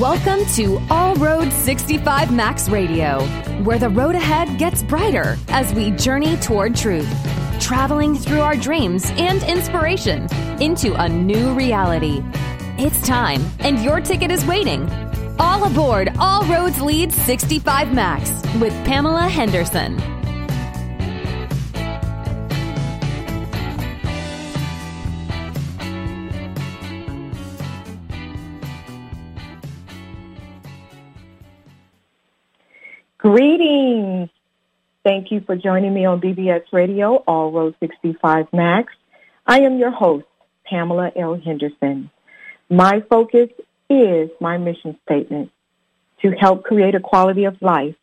Welcome to All Road 65 Max Radio, where the road ahead gets brighter as we journey toward truth, traveling through our dreams and inspiration into a new reality. It's time, and your ticket is waiting. All aboard All Roads Lead 65 Max with Pamela Henderson. Thank you for joining me on BBS Radio, All Road 65 Max. I am your host, Pamela L. Henderson. My focus is my mission statement to help create a quality of life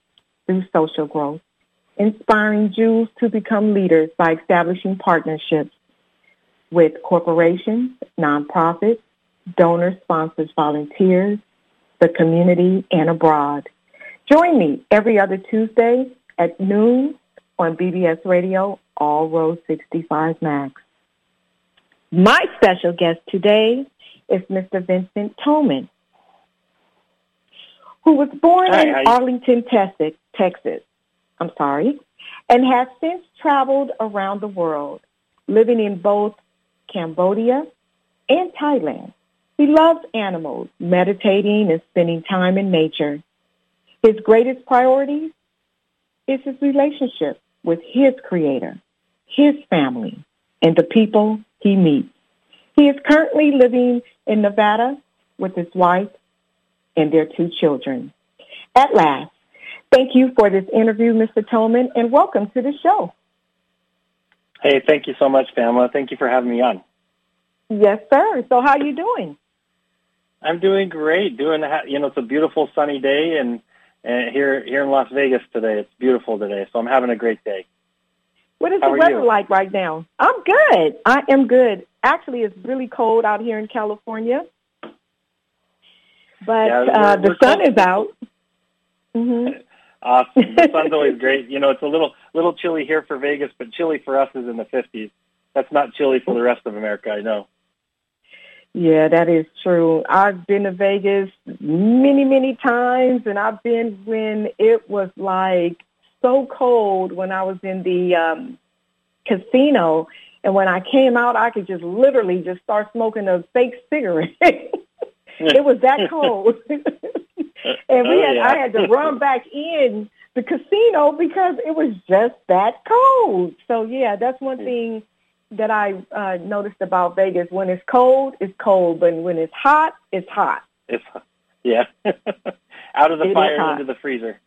through social growth, inspiring Jews to become leaders by establishing partnerships with corporations, nonprofits, donors, sponsors, volunteers, the community, and abroad. Join me every other Tuesday at noon on BBS Radio, All Road 65 Max. My special guest today is Mr. Vincent Tolman, who was born Hi, in hi. Arlington, Texas, Texas. I'm sorry, and has since traveled around the world, living in both Cambodia and Thailand. He loves animals, meditating, and spending time in nature. His greatest priority is his relationship with his creator, his family, and the people he meets. He is currently living in Nevada with his wife and their two children. At last, thank you for this interview, Mr. Tolman, and welcome to the show. Hey, thank you so much, Pamela. Thank you for having me on. Yes, sir. So how are you doing? I'm doing great. Doing you know, it's a beautiful sunny day, and, and here here in Las Vegas today, it's beautiful today. So I'm having a great day. What is How the weather you? like right now? I'm good. I am good. Actually, it's really cold out here in California, but Yeah, we're- uh, the we're sun cold. is out. hmm Awesome. The sun's always great. You know, it's a little little chilly here for Vegas, but chilly for us is in the 50s. That's not chilly for the rest of America. I know. Yeah, that is true. I've been to Vegas many, many times, and I've been when it was like so cold when I was in the um, casino, and when I came out, I could just literally just start smoking a fake cigarette. it was that cold, and we Oh, had yeah. I had to run back in the casino because it was just that cold. So yeah, that's one thing that I uh, noticed about Vegas. When it's cold, it's cold, but when it's hot, it's hot. It's yeah, out of the It fire into the freezer.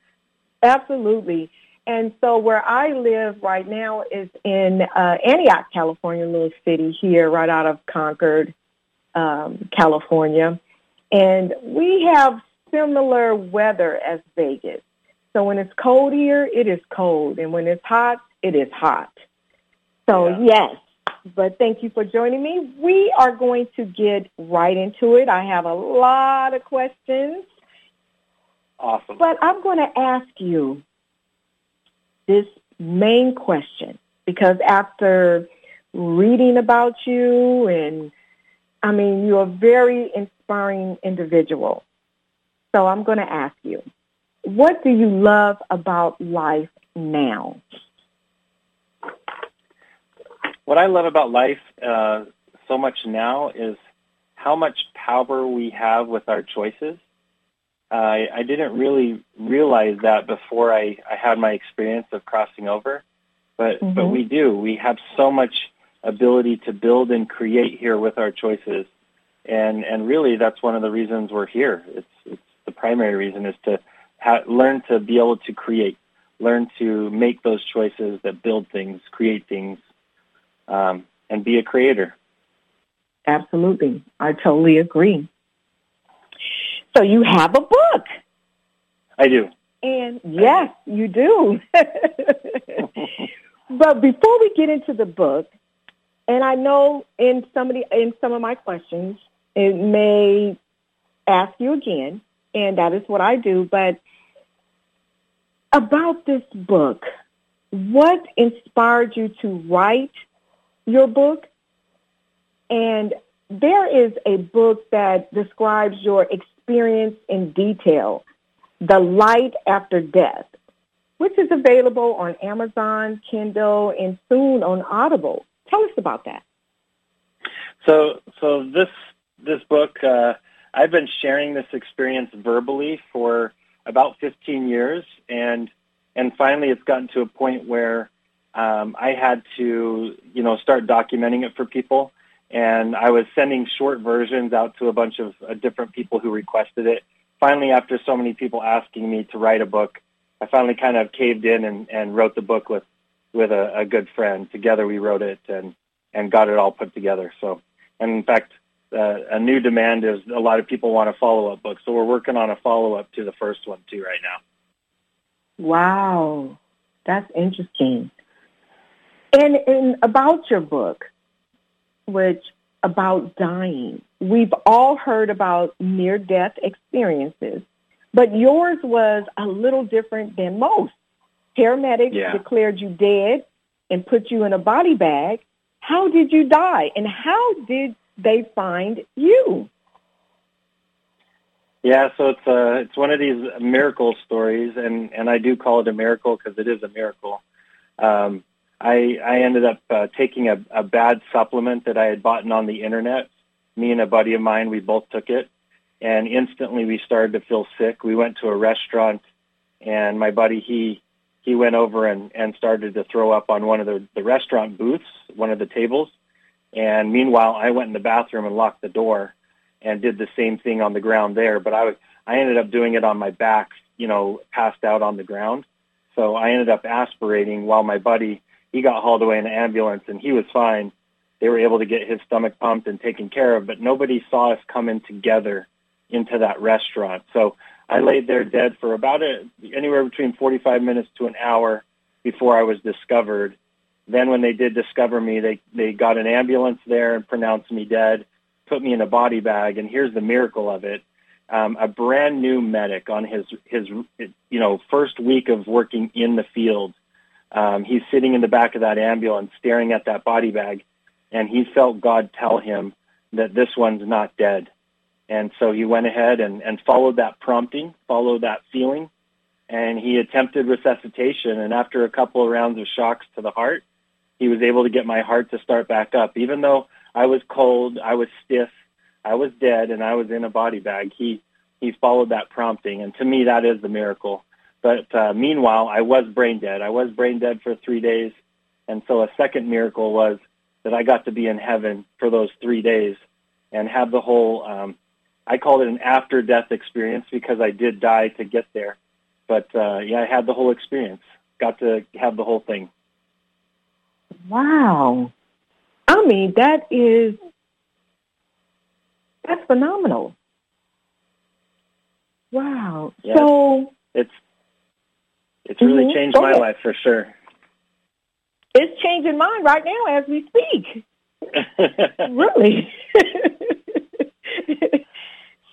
Absolutely. And so where I live right now is in uh, Antioch, California, a little city here right out of Concord, um, California. And we have similar weather as Vegas. So when it's cold here, it is cold. And when it's hot, it is hot. So Yeah. yes, but thank you for joining me. We are going to get right into it. I have a lot of questions. Awesome. But I'm going to ask you this main question because after reading about you and I mean, you're a very inspiring individual. So I'm going to ask you, what do you love about life now? What I love about life uh, so much now is how much power we have with our choices. Uh, I, I didn't really realize that before I, I had my experience of crossing over, but but Mhm. we do. We have so much ability to build and create here with our choices, and and really that's one of the reasons we're here. It's it's the primary reason is to ha- learn to be able to create, learn to make those choices that build things, create things, um, and be a creator. Absolutely. I totally agree. So you have a book. I do. And yes, you do. but before we get into the book, and I know in some of the, in some of my questions, it may ask you again, and that is what I do. But about this book, what inspired you to write your book? And there is a book that describes your experience in detail, The Light After Death, which is available on Amazon, Kindle, and soon on Audible. Tell us about that. So, so this this book, uh, I've been sharing this experience verbally for about 15 years, and and finally, it's gotten to a point where um, I had to, you know, start documenting it for people, and I was sending short versions out to a bunch of uh, different people who requested it. Finally, after so many people asking me to write a book, I finally kind of caved in and, and wrote the book with with a, a good friend. Together, we wrote it and and got it all put together. So, and in fact, uh, a new demand is a lot of people want a follow up book. So we're working on a follow up to the first one too right now. Wow, that's interesting. And, and about your book, which about dying, we've all heard about near death experiences, but yours was a little different than most. Paramedics yeah. declared you dead and put you in a body bag. How did you die? And how did they find you? Yeah, so it's uh, it's one of these miracle stories, and and I do call it a miracle because it is a miracle. Um, I I ended up uh, taking a, a bad supplement that I had bought on the internet. Me and a buddy of mine, we both took it, and instantly we started to feel sick. We went to a restaurant, and my buddy he he went over and and started to throw up on one of the the restaurant booths, one of the tables, and meanwhile I went in the bathroom and locked the door and did the same thing on the ground there. But I was, I ended up doing it on my back, you know, passed out on the ground. So I ended up aspirating while my buddy, he got hauled away in an ambulance and he was fine. They were able to get his stomach pumped and taken care of, but nobody saw us coming together into that restaurant. So I laid there dead for about a, anywhere between 45 minutes to an hour before I was discovered. Then when they did discover me, they, they got an ambulance there and pronounced me dead put me in a body bag, and here's the miracle of it. Um, a brand new medic on his his you know first week of working in the field. Um, he's sitting in the back of that ambulance, staring at that body bag, and he felt God tell him that this one's not dead. And so he went ahead and, and followed that prompting, followed that feeling, and he attempted resuscitation. And after a couple of rounds of shocks to the heart, he was able to get my heart to start back up, even though I was cold, I was stiff, I was dead, and I was in a body bag. He he followed that prompting, and to me, that is the miracle. But uh, meanwhile, I was brain dead. I was brain dead for three days, and so a second miracle was that I got to be in heaven for those three days and have the whole. Um, I called it an after death experience because I did die to get there. But uh, yeah, I had the whole experience. Got to have the whole thing. Wow. I mean, that is that's phenomenal. Wow. Yeah, so it's it's really mm-hmm. changed my life for sure. It's changing mine right now as we speak. really.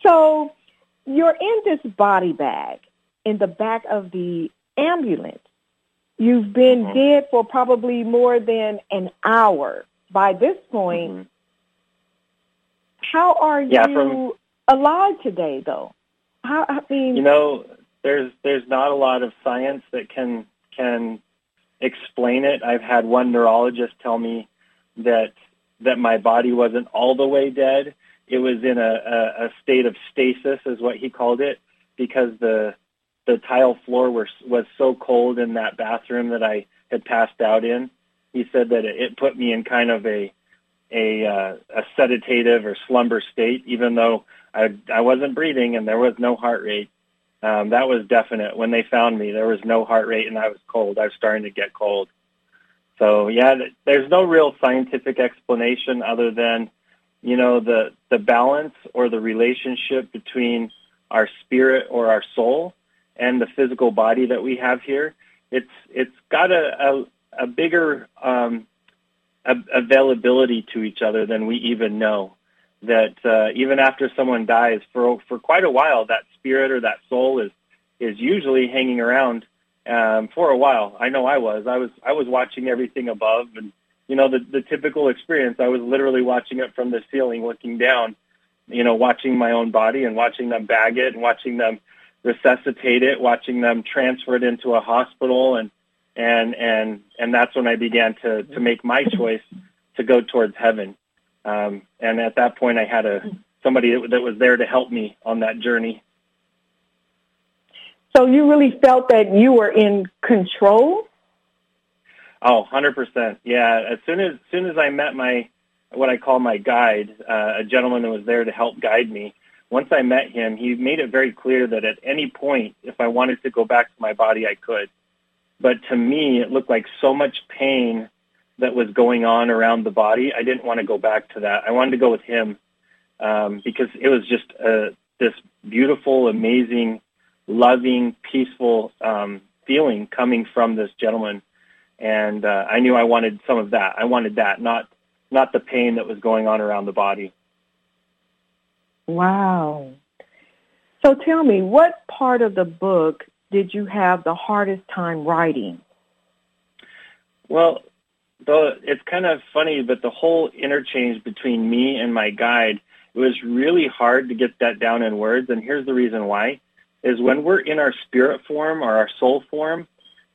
so you're in this body bag in the back of the ambulance. You've been mm-hmm. dead for probably more than an hour by this point, mm-hmm. how are yeah, you from, alive today, though? How I mean, you know, there's there's not a lot of science that can can explain it. I've had one neurologist tell me that that my body wasn't all the way dead. It was in a, a, a state of stasis, is what he called it, because the the tile floor was was so cold in that bathroom that I had passed out in he said that it put me in kind of a a, uh, a sedative or slumber state, even though I, I wasn't breathing and there was no heart rate. Um, that was definite. When they found me, there was no heart rate and I was cold. I was starting to get cold. So yeah, there's no real scientific explanation other than, you know, the the balance or the relationship between our spirit or our soul and the physical body that we have here. It's it's got a, a a bigger um, availability to each other than we even know. That uh, even after someone dies, for for quite a while, that spirit or that soul is is usually hanging around um, for a while. I know I was. I was I was watching everything above, and you know the the typical experience. I was literally watching it from the ceiling, looking down, you know, watching my own body and watching them bag it and watching them resuscitate it, watching them transfer it into a hospital and and and and that's when I began to to make my choice to go towards heaven. Um, and at that point, I had a somebody that, that was there to help me on that journey. So you really felt that you were in control? Oh, 100%. Yeah, as soon as, as soon as I met my what I call my guide, uh, a gentleman that was there to help guide me, once I met him, he made it very clear that at any point, if I wanted to go back to my body, I could. But to me, it looked like so much pain that was going on around the body. I didn't want to go back to that. I wanted to go with him um, because it was just uh, this beautiful, amazing, loving, peaceful um, feeling coming from this gentleman, and uh, I knew I wanted some of that. I wanted that, not not the pain that was going on around the body. Wow. So tell me, what part of the book did you have the hardest time writing? Well, the, it's kind of funny, but the whole interchange between me and my guide, it was really hard to get that down in words. And here's the reason why, is when we're in our spirit form or our soul form,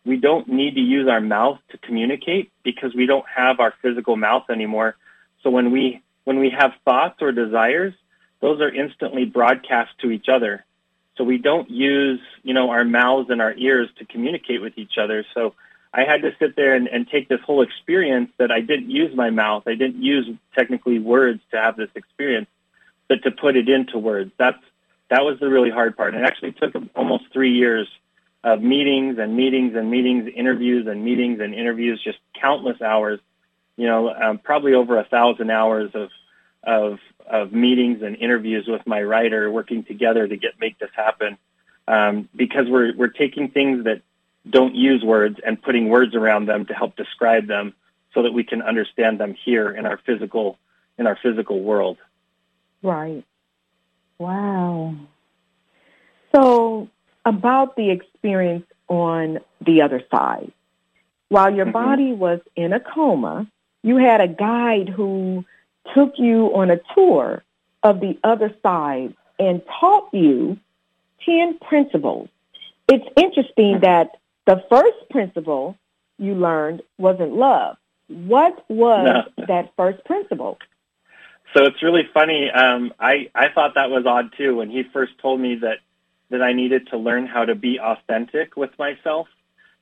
we don't need to use our mouth to communicate because we don't have our physical mouth anymore. So when we, when we have thoughts or desires, those are instantly broadcast to each other. So we don't use, you know, our mouths and our ears to communicate with each other. So I had to sit there and, and take this whole experience that I didn't use my mouth. I didn't use technically words to have this experience, but to put it into words. That's that was the really hard part. And It actually took almost three years of meetings and meetings and meetings, interviews and meetings and interviews, just countless hours. You know, um, probably over a thousand hours of of of meetings and interviews with my writer, working together to get make this happen. Um, because we're we're taking things that don't use words and putting words around them to help describe them, so that we can understand them here in our physical in our physical world. Right. Wow. So about the experience on the other side. While your mm-hmm. body was in a coma, you had a guide who took you on a tour of the other side and taught you 10 principles. It's interesting that the first principle you learned wasn't love. What was no. that first principle? So it's really funny. Um, I, I thought that was odd too when he first told me that, that I needed to learn how to be authentic with myself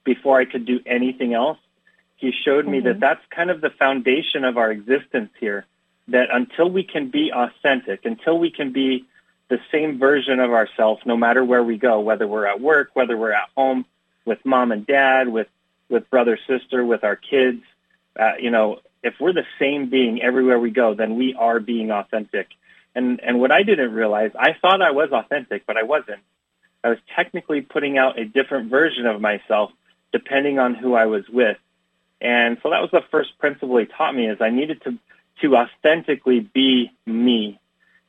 before I could do anything else. He showed me mm-hmm. that that's kind of the foundation of our existence here that until we can be authentic, until we can be the same version of ourselves, no matter where we go, whether we're at work, whether we're at home with mom and dad, with with brother sister, with our kids, uh, you know, if we're the same being everywhere we go, then we are being authentic. And and what I didn't realize, I thought I was authentic, but I wasn't. I was technically putting out a different version of myself depending on who I was with. And so that was the first principle he taught me is I needed to to authentically be me.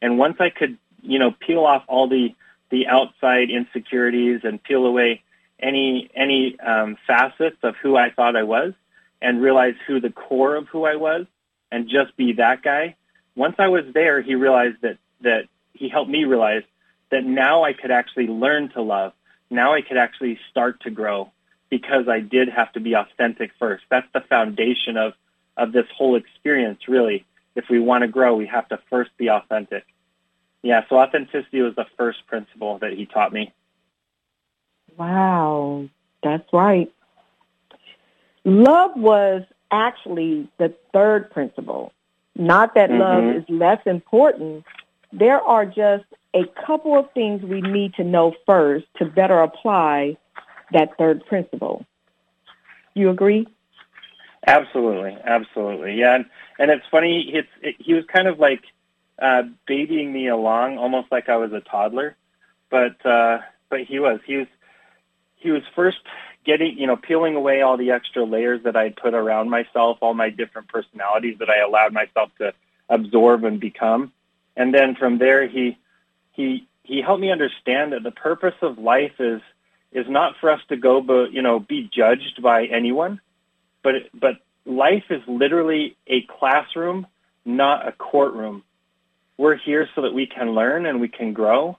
And once I could, you know, peel off all the the outside insecurities and peel away any any um, facets of who I thought I was, and realize who the core of who I was, and just be that guy. Once I was there, he realized that that he helped me realize that now I could actually learn to love. Now I could actually start to grow because I did have to be authentic first. That's the foundation of of this whole experience, really. If we want to grow, we have to first be authentic. Yeah, so authenticity was the first principle that he taught me. Wow, that's right. Love was actually the third principle. Not that mm-hmm. love is less important. There are just a couple of things we need to know first to better apply that third principle. You agree? Absolutely, absolutely, yeah. And, and it's funny. It's it, he was kind of like uh, babying me along, almost like I was a toddler. But uh, but he was he was he was first getting you know peeling away all the extra layers that I put around myself, all my different personalities that I allowed myself to absorb and become. And then from there, he he he helped me understand that the purpose of life is is not for us to go, but you know, be judged by anyone but but life is literally a classroom, not a courtroom. we're here so that we can learn and we can grow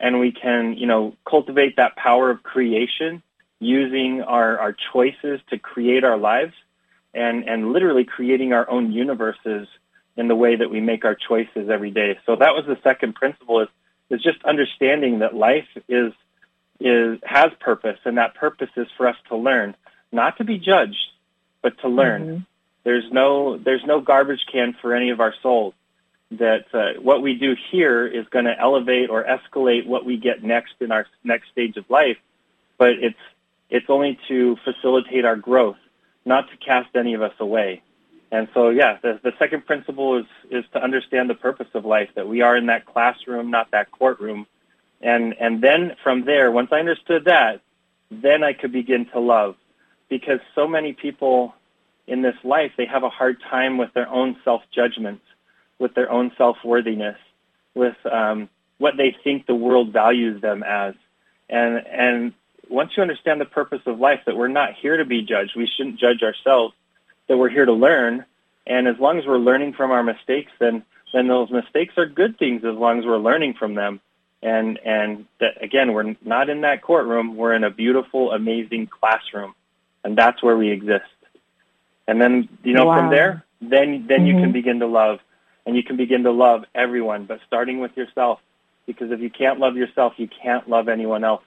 and we can, you know, cultivate that power of creation using our, our choices to create our lives and, and literally creating our own universes in the way that we make our choices every day. So that was the second principle is, is just understanding that life is, is, has purpose and that purpose is for us to learn, not to be judged, but to learn. Mm-hmm. There's no, there's no garbage can for any of our souls that uh, what we do here is going to elevate or escalate what we get next in our next stage of life, but it's it's only to facilitate our growth, not to cast any of us away. And so, yeah, the, the second principle is is to understand the purpose of life that we are in that classroom, not that courtroom, and and then from there, once I understood that, then I could begin to love, because so many people in this life they have a hard time with their own self judgments with their own self-worthiness, with um, what they think the world values them as. And, and once you understand the purpose of life, that we're not here to be judged, we shouldn't judge ourselves, that we're here to learn. And as long as we're learning from our mistakes, then, then those mistakes are good things as long as we're learning from them. And, and that, again, we're not in that courtroom. We're in a beautiful, amazing classroom. And that's where we exist. And then, you know, wow. from there, then, then mm-hmm. you can mm-hmm. begin to love and you can begin to love everyone, but starting with yourself. Because if you can't love yourself, you can't love anyone else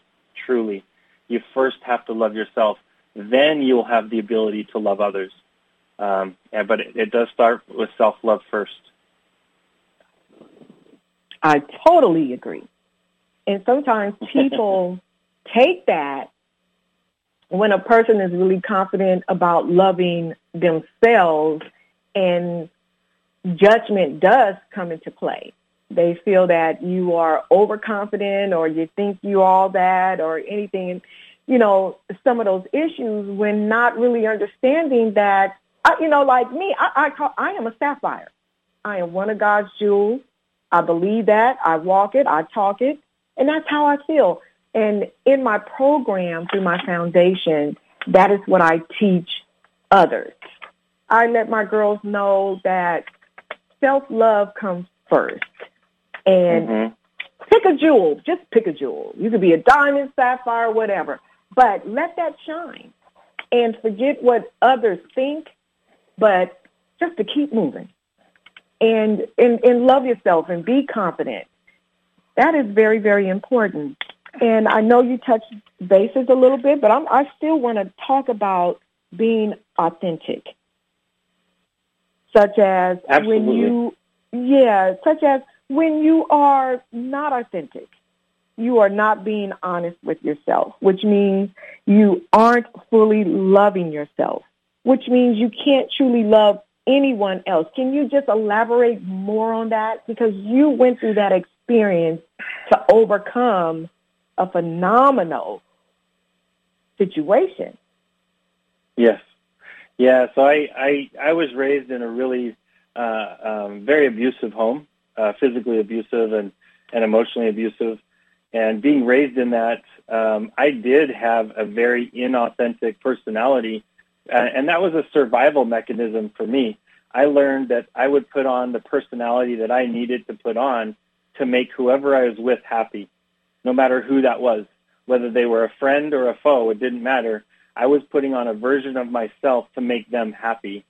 truly. You first have to love yourself. Then you'll have the ability to love others. Um, yeah, but it, it does start with self-love first. I totally agree. And sometimes people take that when a person is really confident about loving themselves and judgment does come into play. They feel that you are overconfident or you think you all that or anything. You know, some of those issues when not really understanding that, uh, you know, like me, I, I, call, I am a sapphire. I am one of God's jewels. I believe that. I walk it. I talk it. And that's how I feel. And in my program, through my foundation, that is what I teach others. I let my girls know that self-love comes first. And mm-hmm. pick a jewel. Just pick a jewel. You could be a diamond, sapphire, whatever. But let that shine. And forget what others think, but just to keep moving. And, and, and love yourself and be confident. That is very, very important. And I know you touched bases a little bit, but I'm, I still want to talk about being authentic such as Absolutely. when you, yeah, such as when you are not authentic. You are not being honest with yourself, which means you aren't fully loving yourself, which means you can't truly love anyone else. Can you just elaborate more on that? Because you went through that experience to overcome a phenomenal situation. Yes. Yeah, so I, I, I was raised in a really uh, um, very abusive home, uh, physically abusive and, and emotionally abusive. And being raised in that, um, I did have a very inauthentic personality, uh, and that was a survival mechanism for me. I learned that I would put on the personality that I needed to put on to make whoever I was with happy, no matter who that was, whether they were a friend or a foe, it didn't matter. I was putting on a version of myself to make them happy.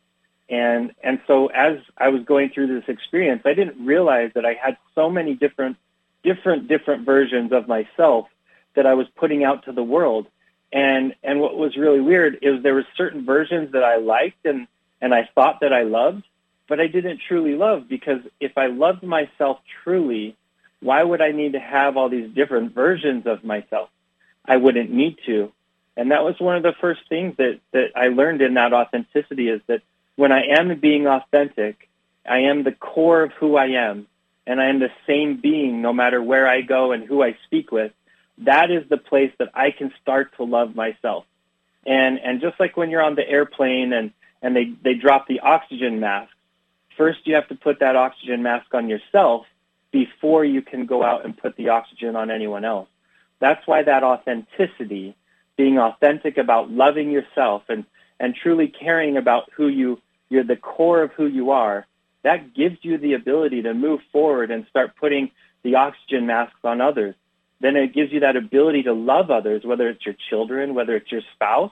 And and so as I was going through this experience, I didn't realize that I had so many different different different versions of myself that I was putting out to the world. And and what was really weird is there were certain versions that I liked and and I thought that I loved, but I didn't truly love because if I loved myself truly, why would I need to have all these different versions of myself? I wouldn't need to. And that was one of the first things that, that I learned in that authenticity is that when I am being authentic, I am the core of who I am, and I am the same being no matter where I go and who I speak with. That is the place that I can start to love myself. And and just like when you're on the airplane and and they they drop the oxygen mask, first you have to put that oxygen mask on yourself before you can go out and put the oxygen on anyone else. That's why that authenticity being authentic about loving yourself and, and truly caring about who you, you're the core of who you are, that gives you the ability to move forward and start putting the oxygen masks on others. Then it gives you that ability to love others, whether it's your children, whether it's your spouse,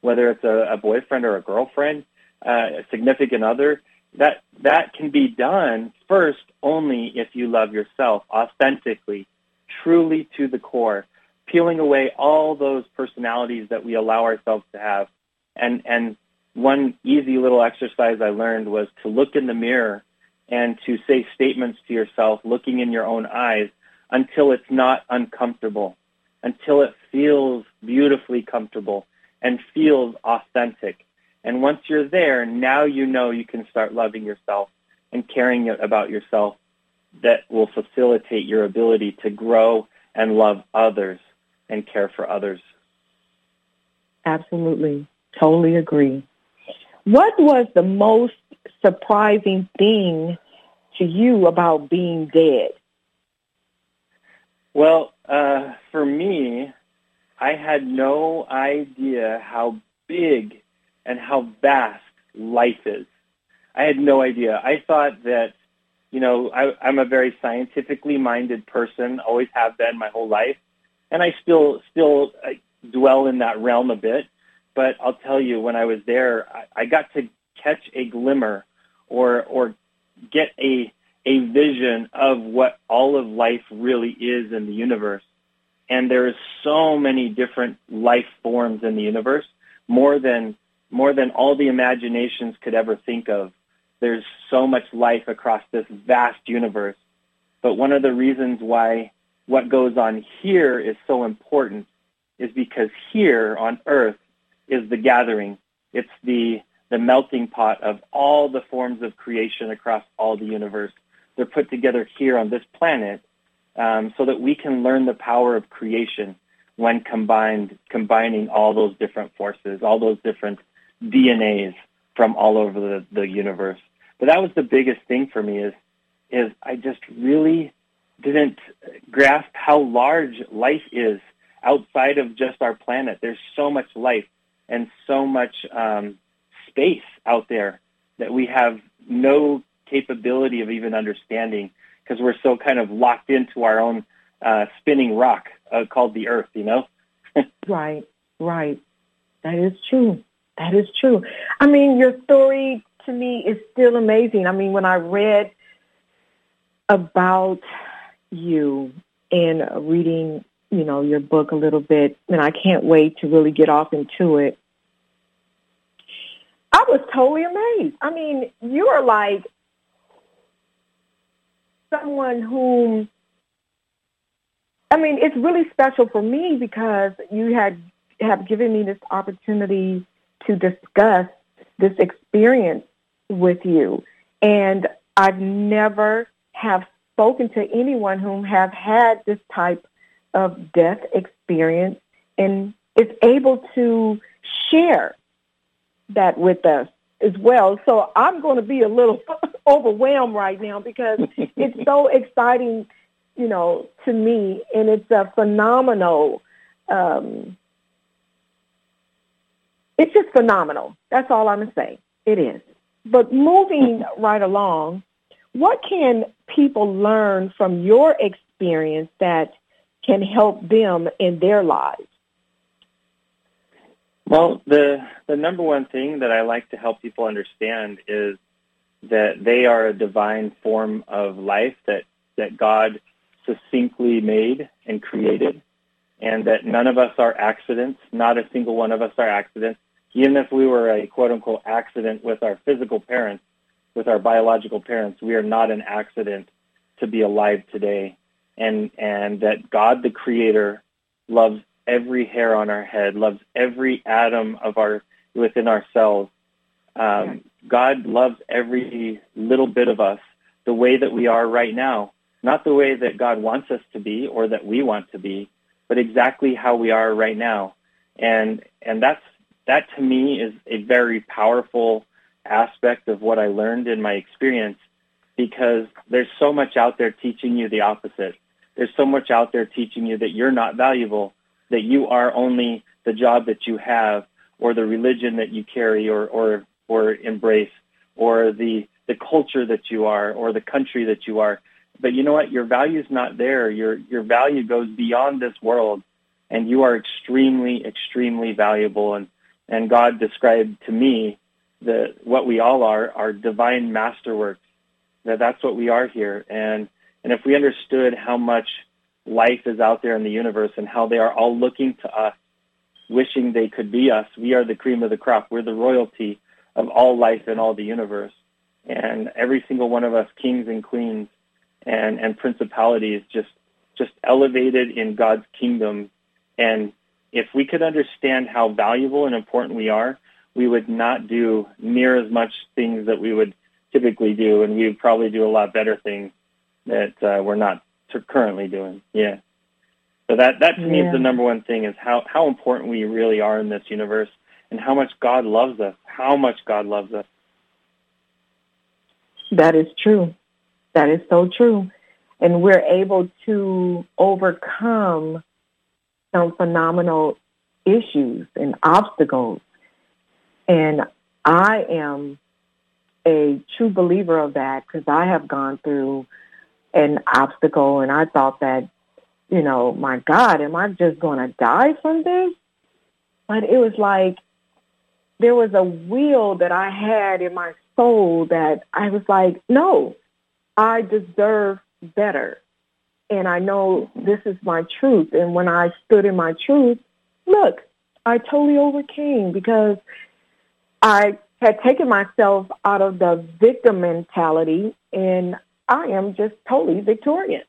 whether it's a, a boyfriend or a girlfriend, uh, a significant other. That that can be done first only if you love yourself authentically, truly to the core, peeling away all those personalities that we allow ourselves to have. And and one easy little exercise I learned was to look in the mirror and to say statements to yourself, looking in your own eyes, until it's not uncomfortable, until it feels beautifully comfortable and feels authentic. And once you're there, now you know you can start loving yourself and caring about yourself that will facilitate your ability to grow and love others and care for others. Absolutely. Totally agree. What was the most surprising thing to you about being dead? Well, uh, for me, I had no idea how big and how vast life is. I had no idea. I thought that, you know, I, I'm a very scientifically minded person, always have been my whole life, and I still still uh, dwell in that realm a bit. But I'll tell you, when I was there, I, I got to catch a glimmer or or get a a vision of what all of life really is in the universe. And there's so many different life forms in the universe, more than more than all the imaginations could ever think of. There's so much life across this vast universe. But one of the reasons why what goes on here is so important is because here on Earth is the gathering. It's the the melting pot of all the forms of creation across all the universe. They're put together here on this planet um, so that we can learn the power of creation when combined, combining all those different forces, all those different DNAs from all over the, the universe. But that was the biggest thing for me is, is I just really didn't grasp how large life is outside of just our planet. There's so much life and so much um, space out there that we have no capability of even understanding because we're so kind of locked into our own uh, spinning rock uh, called the Earth, you know? right, right. That is true. That is true. I mean, your story to me is still amazing. I mean, when I read about you and reading, you know, your book a little bit, and I can't wait to really get off into it. I was totally amazed. I mean, you are like someone whom I mean, it's really special for me because you had have given me this opportunity to discuss this experience with you. And I've never have spoken to anyone whom have had this type of death experience and is able to share that with us as well. So I'm going to be a little overwhelmed right now because it's so exciting, you know, to me, and it's a phenomenal. Um, it's just phenomenal. That's all I'm going to say. It is. But moving right along, what can people learn from your experience that can help them in their lives? Well, the the number one thing that I like to help people understand is that they are a divine form of life that that God succinctly made and created, and that none of us are accidents. Not a single one of us are accidents. Even if we were a quote unquote accident with our physical parents, with our biological parents, we are not an accident to be alive today. And and that God the Creator loves every hair on our head, loves every atom of our within ourselves. Um, God loves every little bit of us the way that we are right now, not the way that God wants us to be or that we want to be, but exactly how we are right now. And and that's that to me is a very powerful aspect of what I learned in my experience because there's so much out there teaching you the opposite. There's so much out there teaching you that you're not valuable that you are only the job that you have or the religion that you carry or, or, or embrace or the the culture that you are or the country that you are. But you know what? Your value is not there. Your your value goes beyond this world, and you are extremely, extremely valuable. And and God described to me the what we all are, our divine masterworks. That that's what we are here. And and if we understood how much life is out there in the universe and how they are all looking to us, wishing they could be us, we are the cream of the crop. We're the royalty of all life in all the universe. And every single one of us, kings and queens and, and principalities, just just elevated in God's kingdom. And if we could understand how valuable and important we are, we would not do near as much things that we would typically do, and we would probably do a lot better things that uh, we're not currently doing. Yeah. So that that to yeah. me is the number one thing is how how important we really are in this universe and how much God loves us. How much God loves us. That is true. That is so true. And we're able to overcome some phenomenal issues and obstacles. And I am a true believer of that because I have gone through an obstacle and I thought that, you know, my God, am I just going to die from this? But it was like there was a will that I had in my soul that I was like, no, I deserve better. And I know this is my truth. And when I stood in my truth, look, I totally overcame because I had taken myself out of the victim mentality and I am just totally victorious.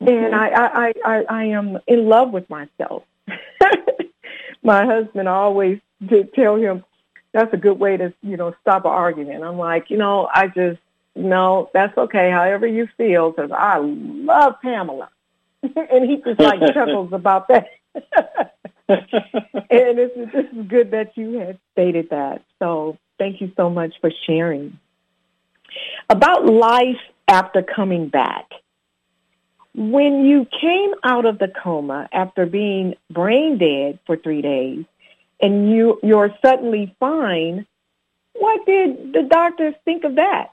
Mm-hmm. And I, I, I, I am in love with myself. My husband always did tell him that's a good way to, you know, stop an argument. I'm like, you know, I just, no, that's okay, however you feel, because I love Pamela. and he just like chuckles about that. And is, this is good that you had stated that. So thank you so much for sharing. About life after coming back. When you came out of the coma after being brain dead for three days and you, you're suddenly fine, what did the doctors think of that?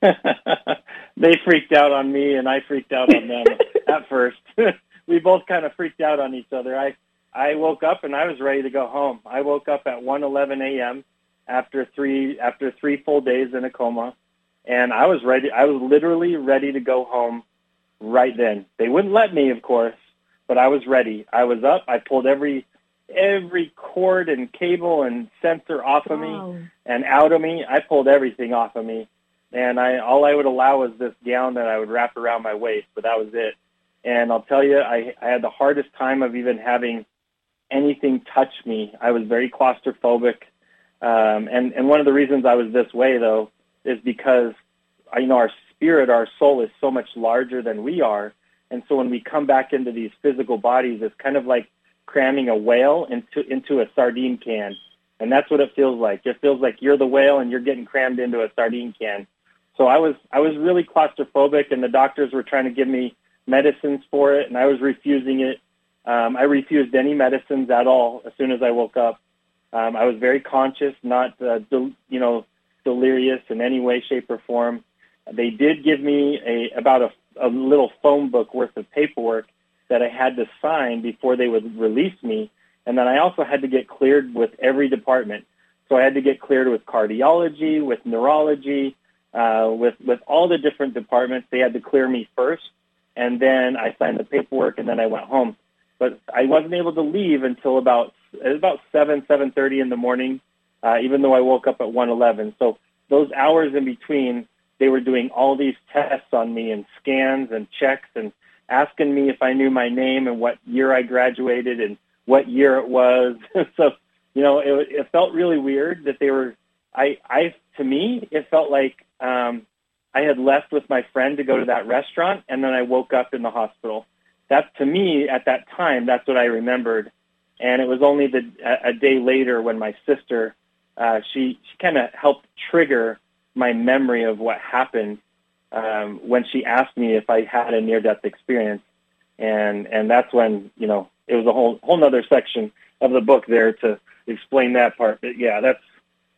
they freaked out on me and I freaked out on them at first. we both kind of freaked out on each other. I I woke up and I was ready to go home. I woke up at 1:11 a.m. after three after three full days in a coma, and I was ready. I was literally ready to go home right then. They wouldn't let me, of course, but I was ready. I was up. I pulled every every cord and cable and sensor off of wow. me and out of me. I pulled everything off of me, and I all I would allow was this gown that I would wrap around my waist, but that was it. And I'll tell you, I, I had the hardest time of even having anything touch me. I was very claustrophobic, um, and and one of the reasons I was this way though is because you know our spirit, our soul is so much larger than we are, and so when we come back into these physical bodies, it's kind of like cramming a whale into into a sardine can, and that's what it feels like. It feels like you're the whale and you're getting crammed into a sardine can. So I was I was really claustrophobic, and the doctors were trying to give me medicines for it, and I was refusing it. Um, I refused any medicines at all as soon as I woke up. Um, I was very conscious, not uh, del- you know delirious in any way, shape, or form. They did give me a about a, a little phone book worth of paperwork that I had to sign before they would release me, and then I also had to get cleared with every department. So I had to get cleared with cardiology, with neurology, uh, with with all the different departments. They had to clear me first, and then I signed the paperwork, and then I went home. But I wasn't able to leave until about about seven seven thirty in the morning, uh, even though I woke up at one eleven. So those hours in between, they were doing all these tests on me and scans and checks and asking me if I knew my name and what year I graduated and what year it was. so you know, it, it felt really weird that they were. I, I, to me, it felt like um, I had left with my friend to go to that restaurant, and then I woke up in the hospital. That to me at that time, that's what I remembered. And it was only the a, a day later when my sister, uh, she she kind of helped trigger my memory of what happened um, when she asked me if I had a near death experience, and and that's when you know it was a whole whole other section of the book there to explain that part. But yeah, that's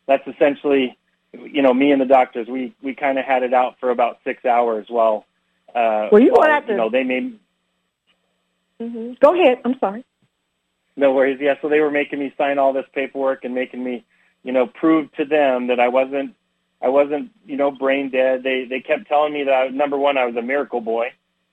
that's essentially you know, me and the doctors, we we kind of had it out for about six hours while. Uh, well, you while, have to. You know, they made. Mm-hmm. Go ahead. I'm sorry. No worries. Yeah, so they were making me sign all this paperwork and making me, you know, prove to them that I wasn't, I wasn't, you know, brain dead. They they kept telling me that I, number one, I was a miracle boy.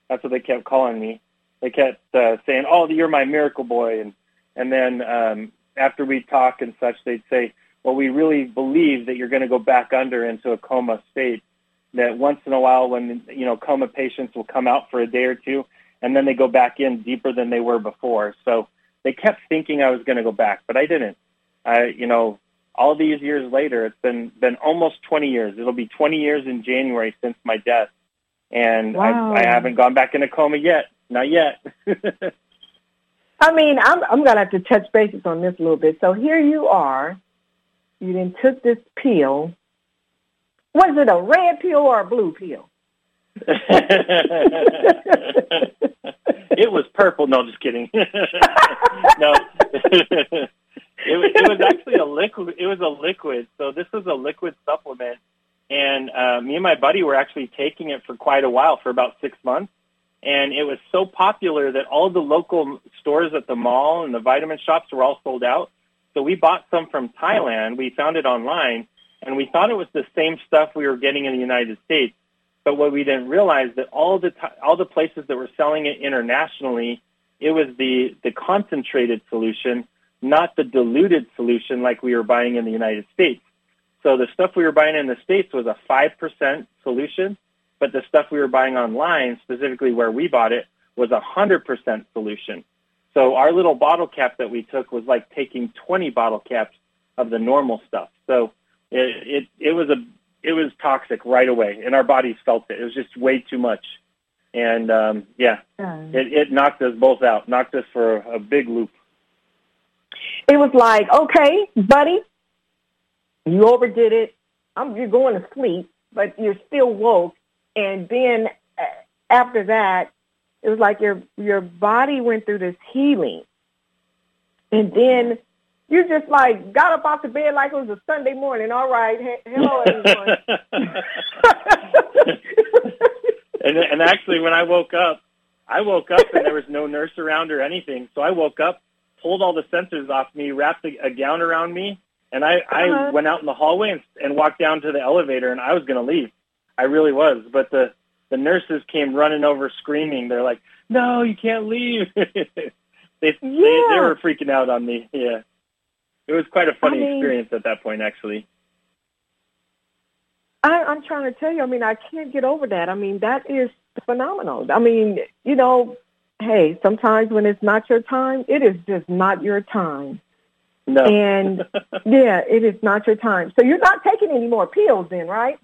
That's what they kept calling me. They kept uh, saying, "Oh, you're my miracle boy," and and then um, after we talk and such, they'd say, well, we really believe that you're going to go back under into a coma state. That once in a while, when you know coma patients will come out for a day or two, and then they go back in deeper than they were before. So they kept thinking I was going to go back, but I didn't. I, you know, all these years later, it's been been almost 20 years. It'll be 20 years in January since my death, and wow. I, I haven't gone back in a coma yet. Not yet. I mean, I'm I'm gonna have to touch bases on this a little bit. So here you are, you then took this pill. Was it a red pill or a blue pill? It was purple. No, just kidding. no, it, it was actually a liquid. It was a liquid. So this was a liquid supplement, and uh, me and my buddy were actually taking it for quite a while, for about six months. And it was so popular that all the local stores at the mall and the vitamin shops were all sold out. So we bought some from Thailand. We found it online, and we thought it was the same stuff we were getting in the United States. But what we didn't realize that all the all the places that were selling it internationally, it was the the concentrated solution, not the diluted solution like we were buying in the United States. So the stuff we were buying in the States was a 5% solution, but the stuff we were buying online, specifically where we bought it, was a 100% solution. So our little bottle cap that we took was like taking 20 bottle caps of the normal stuff. So it, it, it was a, it was toxic right away and our bodies felt it. It was just way too much. And, um, yeah, Mm. it, it knocked us both out, knocked us for a, a big loop. It was like, okay, buddy, you overdid it. I'm, you're going to sleep, but you're still woke. And then uh, after that, it was like your your body went through this healing, and then you just like got up off the bed like it was a Sunday morning. All right, he- hello everyone. and, and actually, when I woke up, I woke up and there was no nurse around or anything. So I woke up, pulled all the sensors off me, wrapped a, a gown around me, and I, I Uh-huh. went out in the hallway and, and walked down to the elevator. And I was going to leave. I really was, but the the nurses came running over screaming. They're like, "No, you can't leave." they, they they were freaking out on me. Yeah, it was quite a funny I mean- experience at that point, actually. I, I'm trying to tell you. I mean, I can't get over that. I mean, that is phenomenal. I mean, you know, hey, sometimes when it's not your time, it is just not your time. No. And yeah, it is not your time. So you're not taking any more pills, then, right?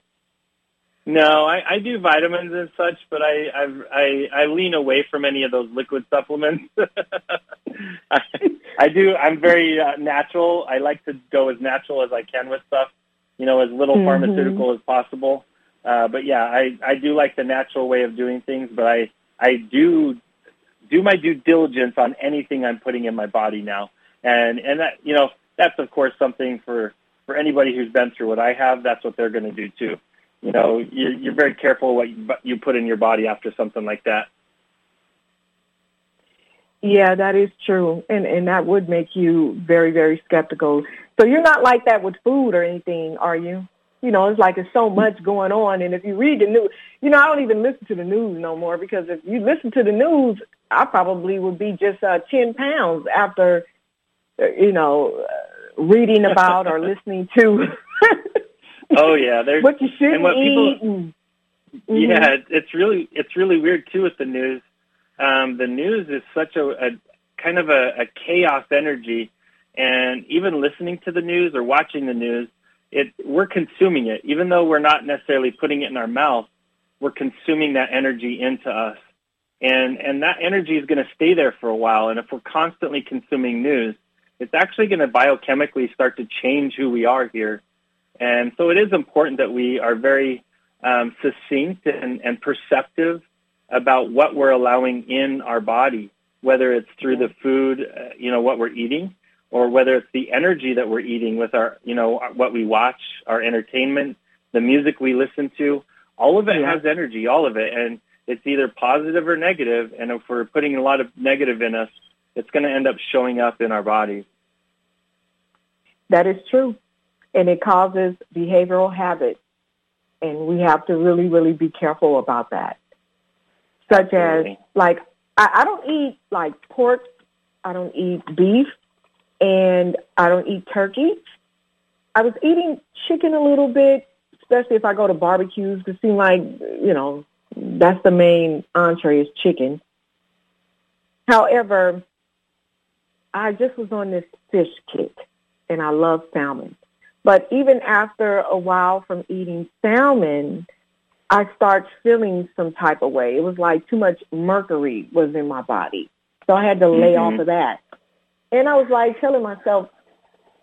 No, I, I do vitamins and such, but I, I've, I I lean away from any of those liquid supplements. I, I do. I'm very uh, natural. I like to go as natural as I can with stuff. You know, as little Mhm. pharmaceutical as possible. Uh, but yeah, I I do like the natural way of doing things. But I I do do my due diligence on anything I'm putting in my body now, and and that you know that's of course something for for anybody who's been through what I have. That's what they're going to do too you know, you're, you're very careful what you, you put in your body after something like that. Yeah, that is true, and and that would make you very very skeptical. So you're not like that with food or anything, are you? You know, it's like there's so much going on, and if you read the news, you know, I don't even listen to the news no more because if you listen to the news, I probably would be just uh, ten pounds after, uh, you know, uh, reading about or listening to. Oh yeah, there's what you shouldn't and what people- eat. And, yeah, it, it's really it's really weird too with the news. Um, the news is such a, a kind of a, a chaos energy, and even listening to the news or watching the news, it we're consuming it, even though we're not necessarily putting it in our mouth. We're consuming that energy into us, and and that energy is going to stay there for a while. And if we're constantly consuming news, it's actually going to biochemically start to change who we are here. And so it is important that we are very um, succinct and, and perceptive about what we're allowing in our body, whether it's through the food, uh, you know, what we're eating, or whether it's the energy that we're eating with our, you know, what we watch, our entertainment, the music we listen to, all of it yeah. has energy, all of it. And it's either positive or negative. And if we're putting a lot of negative in us, it's going to end up showing up in our bodies. That is true. And it causes behavioral habits. And we have to really, really be careful about that. Such Absolutely. as, like, I, I don't eat, like, pork. I don't eat beef. And I don't eat turkey. I was eating chicken a little bit, especially if I go to barbecues. It seems like, you know, that's the main entree is chicken. However, I just was on this fish kick and I love salmon. But even after a while from eating salmon, I start feeling some type of way. It was like too much mercury was in my body. So I had to lay mm-hmm. off of that. And I was like telling myself,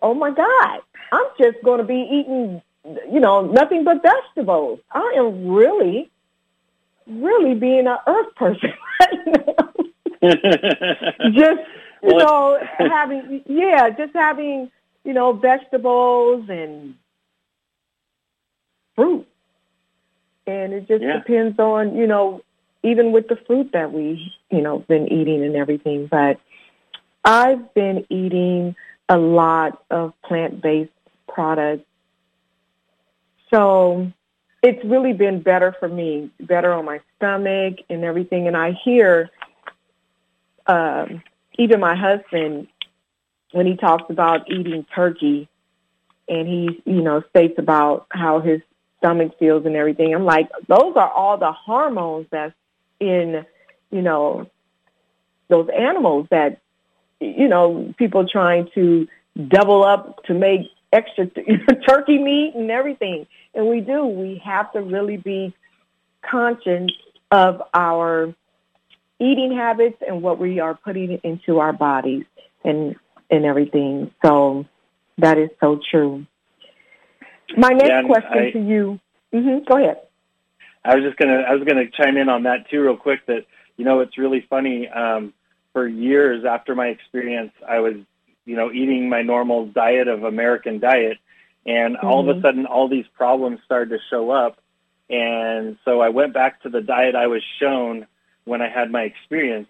oh my God, I'm just going to be eating, you know, nothing but vegetables. I am really, really being an earth person right now. just, you know, having, yeah, just having you know, vegetables and fruit. And it just yeah. depends on, you know, even with the fruit that we, you know, been eating and everything. But I've been eating a lot of plant-based products. So it's really been better for me, better on my stomach and everything. And I hear um, even my husband when he talks about eating turkey and he, you know, states about how his stomach feels and everything. I'm like, those are all the hormones that's in, you know, those animals that, you know, people trying to double up to make extra turkey meat and everything. And we do. We have to really be conscious of our eating habits and what we are putting into our bodies. And and everything. So that is so true. My next yeah, question I, to you. Mm-hmm, go ahead. I was just gonna I was gonna chime in on that too, real quick. That you know it's really funny. Um, for years after my experience, I was you know eating my normal diet of American diet, and mm-hmm. all of a mm-hmm. sudden all these problems started to show up. And so I went back to the diet I was shown when I had my experience,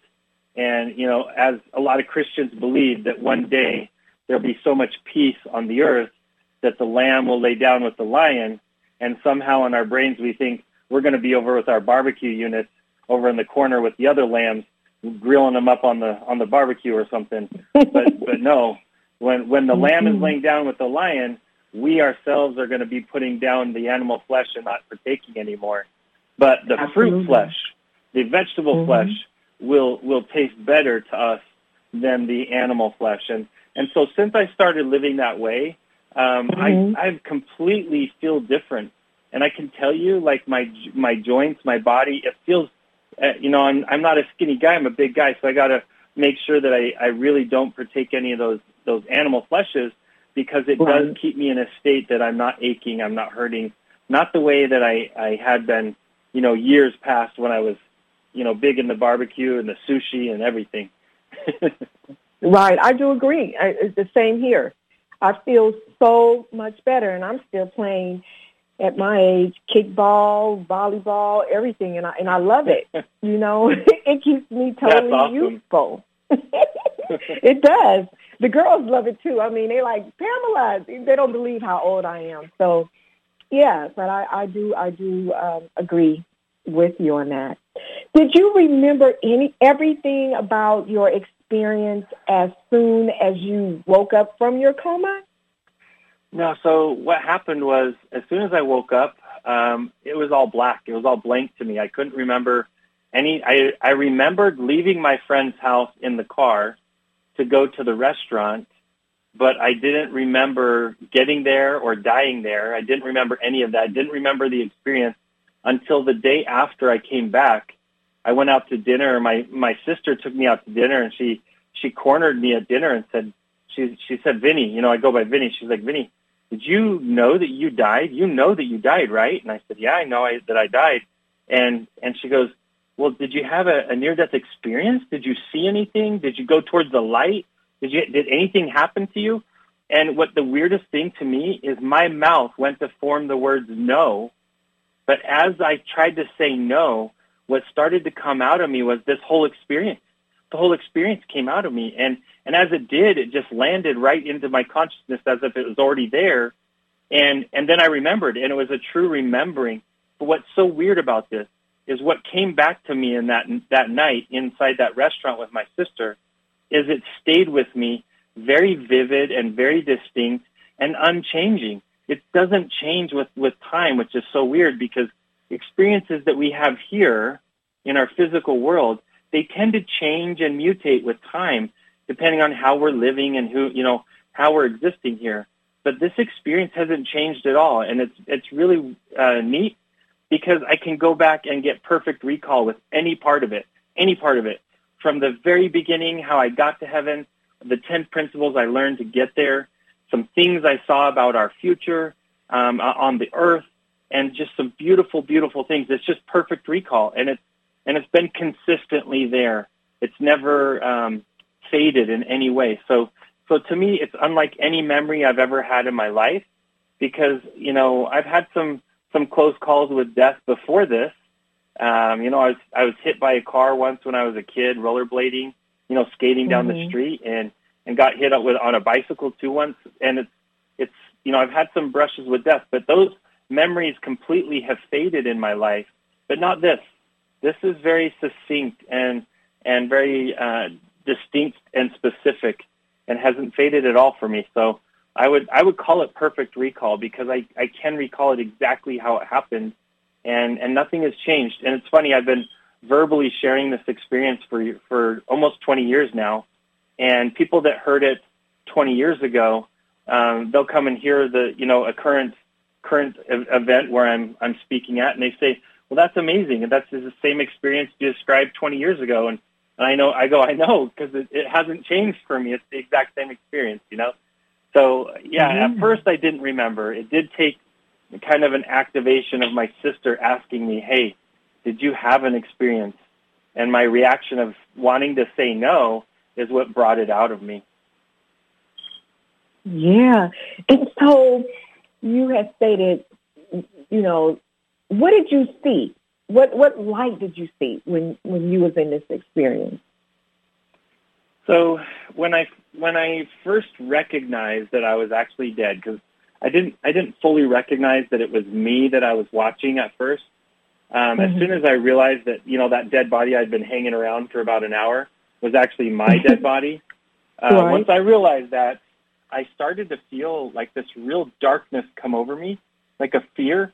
and, you know, as a lot of Christians believe that one day there'll be so much peace on the earth that the lamb will lay down with the lion. And somehow in our brains we think we're going to be over with our barbecue units over in the corner with the other lambs, grilling them up on the on the barbecue or something. But but no, when when the lamb is laying down with the lion, we ourselves are going to be putting down the animal flesh and not partaking anymore. But the Absolutely. fruit flesh, the vegetable mm-hmm. flesh, will will taste better to us than the animal flesh. And and so since I started living that way, um, mm-hmm. I I completely feel different. And I can tell you, like my my joints, my body, it feels. Uh, you know, I'm I'm not a skinny guy. I'm a big guy, so I got to make sure that I I really don't partake any of those those animal fleshes because it right. does keep me in a state that I'm not aching, I'm not hurting, not the way that I I had been, you know, years past when I was you know, big in the barbecue and the sushi and everything. right. I do agree. I, it's the same here. I feel so much better, and I'm still playing at my age kickball, volleyball, everything, and I and I love it. you know, it keeps me totally awesome. youthful. it does. The girls love it too. I mean, they like Pamela. They don't believe how old I am. So, yeah, but I, I do I do um, agree with you on that. Did you remember any everything about your experience as soon as you woke up from your coma? No. So what happened was, as soon as I woke up, um, it was all black. It was all blank to me. I couldn't remember any. I I remembered leaving my friend's house in the car to go to the restaurant, but I didn't remember getting there or dying there. I didn't remember any of that. I didn't remember the experience until the day after I came back. I went out to dinner. My my sister took me out to dinner, and she she cornered me at dinner and said she she said Vinny, you know I go by Vinny. She's like Vinny, did you know that you died? You know that you died, right? And I said, yeah, I know I, that I died. And and she goes, well, did you have a, a near death experience? Did you see anything? Did you go towards the light? Did you did anything happen to you? And what the weirdest thing to me is my mouth went to form the words no, but as I tried to say no, what started to come out of me was this whole experience. The whole experience came out of me, and and as it did, it just landed right into my consciousness as if it was already there. And and then I remembered, and it was a true remembering. But what's so weird about this is what came back to me in that that night inside that restaurant with my sister is it stayed with me very vivid and very distinct and unchanging. It doesn't change with, with time, which is so weird because experiences that we have here in our physical world, they tend to change and mutate with time depending on how we're living and who, you know, how we're existing here. But this experience hasn't changed at all. And it's, it's really uh, neat because I can go back and get perfect recall with any part of it, any part of it. From the very beginning, how I got to heaven, the 10 principles I learned to get there, some things I saw about our future um, on the earth, and just some beautiful, beautiful things. It's just perfect recall, and it's and it's been consistently there. It's never um, faded in any way. So, so to me, it's unlike any memory I've ever had in my life, because you know I've had some some close calls with death before this. Um, you know, I was I was hit by a car once when I was a kid, rollerblading, you know, skating down mm-hmm. the street and and got hit up with on a bicycle too once. And it's it's you know I've had some brushes with death, but those memories completely have faded in my life. But not this. This is very succinct and and very uh, distinct and specific, and hasn't faded at all for me. So I would I would call it perfect recall because I I can recall it exactly how it happened, and and nothing has changed. And it's funny I've been verbally sharing this experience for for almost 20 years now, and people that heard it 20 years ago, um, they'll come and hear the you know a current current event where I'm I'm speaking at, and they say, well, that's amazing, and that's the same experience you described 20 years ago, and, and I know I go I know because it, it hasn't changed for me. It's the exact same experience, you know. So yeah, mm-hmm. at first I didn't remember. It did take kind of an activation of my sister asking me, "Hey, did you have an experience? And my reaction of wanting to say no is what brought it out of me. Yeah. And so you have stated, you know, what did you see? What what light did you see when when you was in this experience? So when I when I first recognized that I was actually dead, because I didn't I didn't fully recognize that it was me that I was watching at first. Um, mm-hmm. As soon as I realized that you know that dead body I'd been hanging around for about an hour was actually my dead body, uh, right. once I realized that, I started to feel like this real darkness come over me, like a fear,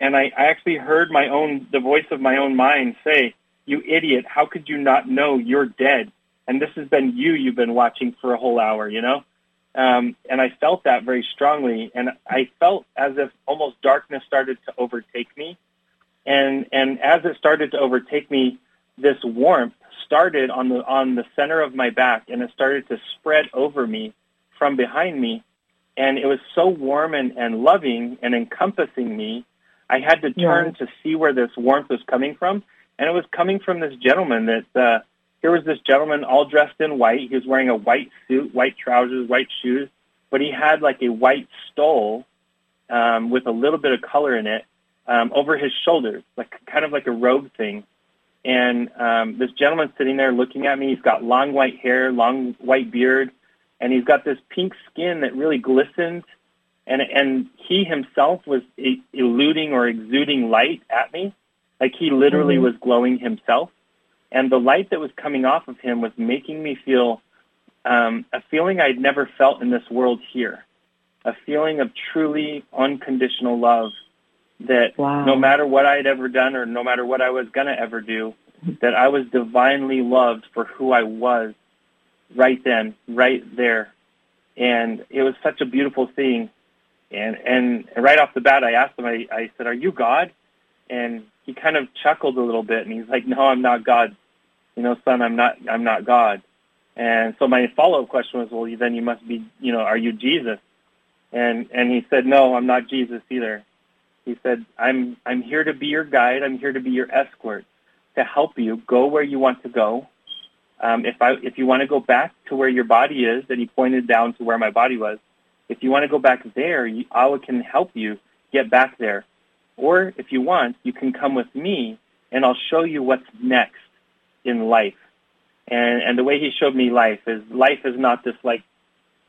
and I, I actually heard my own the voice of my own mind say, "You idiot! How could you not know you're dead?" And this has been you you've been watching for a whole hour, you know. Um, and I felt that very strongly, and I felt as if almost darkness started to overtake me and and as it started to overtake me, this warmth started on the on the center of my back, and it started to spread over me from behind me, and it was so warm and, and loving and encompassing me. I had to turn yeah. to see where this warmth was coming from, and it was coming from this gentleman. That uh, here was this gentleman all dressed in white. He was wearing a white suit, white trousers, white shoes, but he had like a white stole um, with a little bit of color in it, um, over his shoulders, like kind of like a robe thing. And um, this gentleman sitting there looking at me. He's got long white hair, long white beard, and he's got this pink skin that really glistens. And and he himself was eluding or exuding light at me, like he literally mm-hmm. was glowing himself. And the light that was coming off of him was making me feel um, a feeling I'd never felt in this world here, a feeling of truly unconditional love that wow. no matter what I had ever done or no matter what I was going to ever do, that I was divinely loved for who I was right then, right there. And it was such a beautiful thing. And, and right off the bat, I asked him, I, I said, are you God? And he kind of chuckled a little bit and he's like, no, I'm not God. You know, son, I'm not, I'm not God. And so my follow-up question was, well, then you must be, you know, are you Jesus? And, and he said, no, I'm not Jesus either. He said, I'm, I'm here to be your guide. I'm here to be your escort, to help you go where you want to go, um, if I if you want to go back to where your body is, and he pointed down to where my body was. If you want to go back there, you, Allah can help you get back there. Or if you want, you can come with me, and I'll show you what's next in life. And and the way he showed me life is life is not this like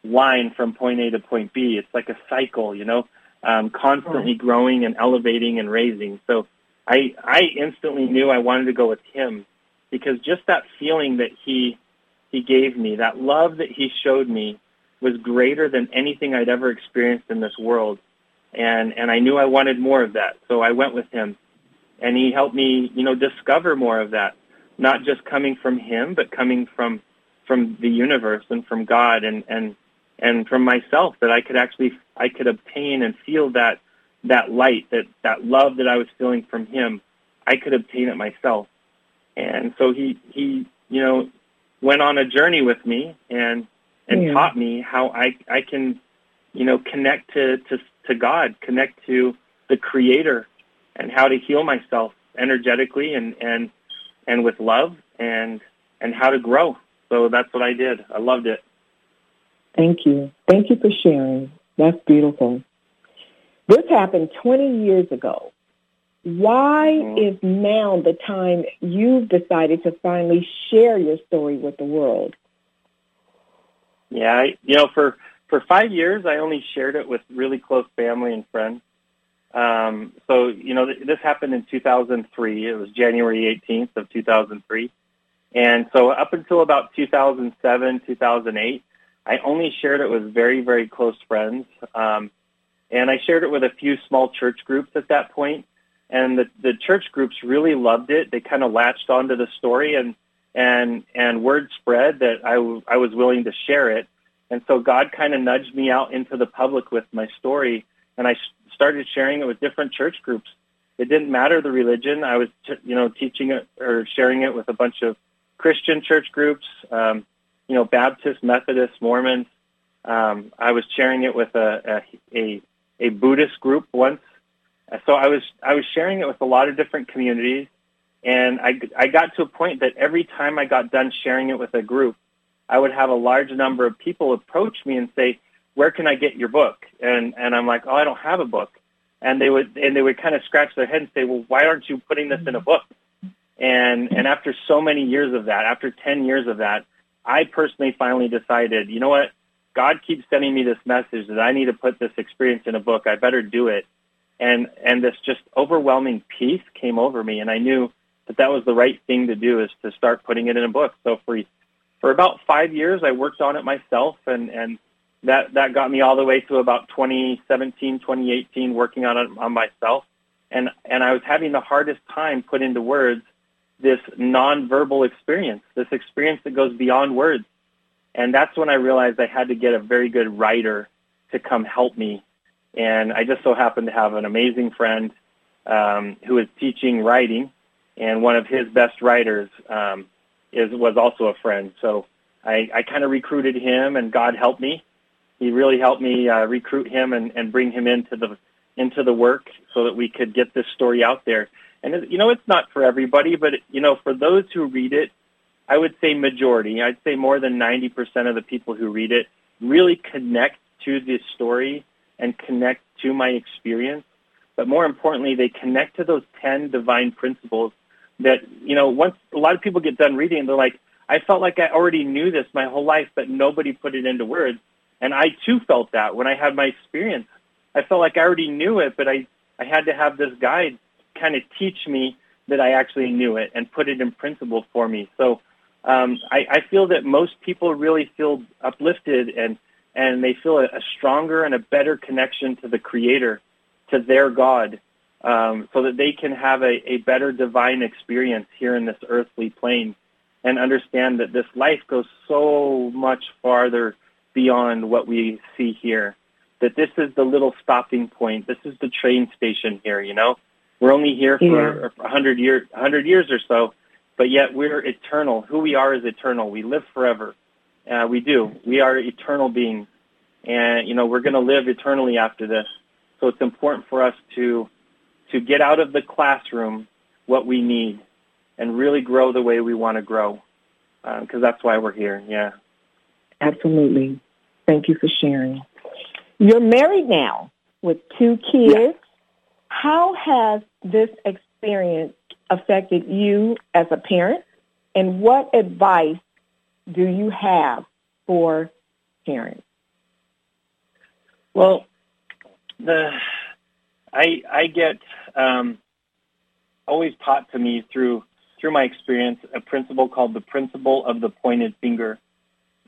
line from point A to point B. It's like a cycle, you know, um, constantly growing and elevating and raising. So I I instantly knew I wanted to go with him because just that feeling that he he gave me, that love that he showed me was greater than anything I'd ever experienced in this world. And and I knew I wanted more of that. So I went with him. And he helped me, you know, discover more of that not just coming from him, but coming from from the universe and from God and and and from myself that I could actually I could obtain and feel that that light that that love that I was feeling from him I could obtain it myself and so he he you know went on a journey with me and and yeah. taught me how I I can you know connect to to to God connect to the creator and how to heal myself energetically and and and with love and and how to grow. So that's what I did. I loved it. Thank you. Thank you for sharing. That's beautiful. This happened 20 years ago. Why mm-hmm. is now the time you've decided to finally share your story with the world? Yeah, I, you know, for for five years, I only shared it with really close family and friends. Um, so, you know, th- this happened in 2003. It was January 18th of 2003. And so up until about 2007, 2008, I only shared it with very, very close friends. Um, and I shared it with a few small church groups at that point. And the, the church groups really loved it. They kind of latched onto the story and, and, and word spread that I, w- I was willing to share it. And so God kind of nudged me out into the public with my story. And I started sharing it with different church groups. It didn't matter the religion. I was, t- you know, teaching it or sharing it with a bunch of Christian church groups, um, you know, Baptist, Methodist, Mormons. Um, I was sharing it with a, a, a, a Buddhist group once. So I was I was sharing it with a lot of different communities, and I, I got to a point that every time I got done sharing it with a group, I would have a large number of people approach me and say, where can I get your book? And and I'm like, oh, I don't have a book. And they would and they would kind of scratch their head and say, well, why aren't you putting this in a book? And and after so many years of that, after 10 years of that, I personally finally decided, you know what? God keeps sending me this message that I need to put this experience in a book. I better do it. And and this just overwhelming peace came over me, and I knew that that was the right thing to do is to start putting it in a book. So for for about five years, I worked on it myself, and and that that got me all the way to about 2017, 2018, working on it on myself, and and I was having the hardest time put into words this nonverbal experience, this experience that goes beyond words, and that's when I realized I had to get a very good writer to come help me, and I just so happened to have an amazing friend um, who is teaching writing, and one of his best writers um, is was also a friend, so. I, I kind of recruited him, and God helped me he really helped me uh, recruit him and, and bring him into the into the work so that we could get this story out there. And you know, it's not for everybody, but you know, for those who read it, I would say majority. I'd say more than ninety percent of the people who read it really connect to this story and connect to my experience. But more importantly, they connect to those ten divine principles that you know. Once a lot of people get done reading, they're like, "I felt like I already knew this my whole life, but nobody put it into words." And I too felt that when I had my experience. I felt like I already knew it, but I, I had to have this guide kind of teach me that I actually knew it and put it in principle for me. So um, I, I feel that most people really feel uplifted and, and they feel a, a stronger and a better connection to the Creator, to their God, um, so that they can have a, a better divine experience here in this earthly plane and understand that this life goes so much farther beyond what we see here. That this is the little stopping point. This is the train station here. You know, we're only here for a yeah. hundred years, hundred years or so, but yet we're eternal. Who we are is eternal. We live forever. Uh, we do. We are eternal beings, and you know we're going to live eternally after this. So it's important for us to to get out of the classroom what we need and really grow the way we want to grow. because uh, that's why we're here. Yeah. Absolutely. Thank you for sharing. You're married now with two kids. Yeah. How has this experience affected you as a parent? And what advice do you have for parents? Well, the I I get um, always taught to me through through my experience a principle called the principle of the pointed finger.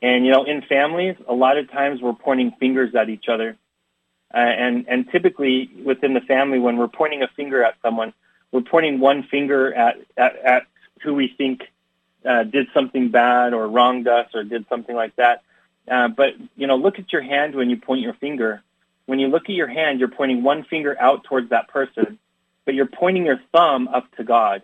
And you know, in families, a lot of times we're pointing fingers at each other. Uh, and and typically within the family, when we're pointing a finger at someone, we're pointing one finger at at, at who we think uh, did something bad or wronged us or did something like that. Uh, but you know, look at your hand when you point your finger. When you look at your hand, you're pointing one finger out towards that person, but you're pointing your thumb up to God.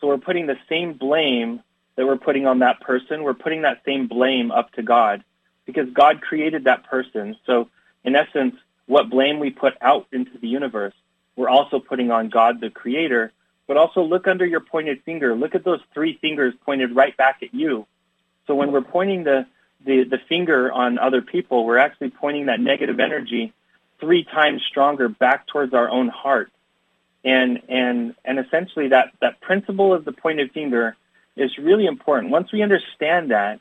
So we're putting the same blame that we're putting on that person. We're putting that same blame up to God because God created that person. So in essence, what blame we put out into the universe, we're also putting on God, the creator. But also look under your pointed finger. Look at those three fingers pointed right back at you. So when we're pointing the, the, the finger on other people, we're actually pointing that negative energy three times stronger back towards our own heart. And, and, and essentially that, that principle of the pointed finger is really important. Once we understand that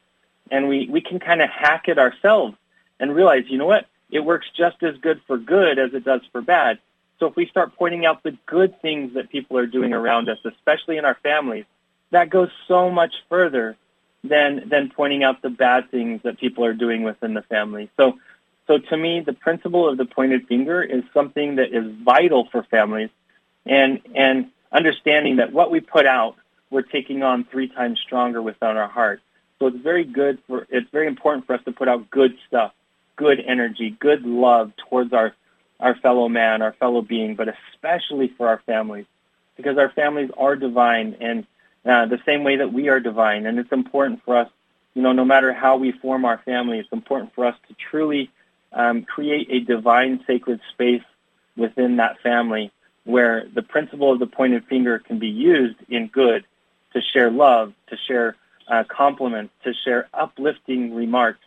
and we, we can kind of hack it ourselves and realize, you know what, it works just as good for good as it does for bad. So if we start pointing out the good things that people are doing around us, especially in our families, that goes so much further than than pointing out the bad things that people are doing within the family. So so to me, the principle of the pointed finger is something that is vital for families and and understanding that what we put out, we're taking on three times stronger within our heart. So it's very good for it's very important for us to put out good stuff good energy, good love towards our, our fellow man, our fellow being, but especially for our families, because our families are divine and uh, the same way that we are divine. And it's important for us, you know, no matter how we form our family, it's important for us to truly um, create a divine sacred space within that family where the principle of the pointed finger can be used in good to share love, to share uh, compliments, to share uplifting remarks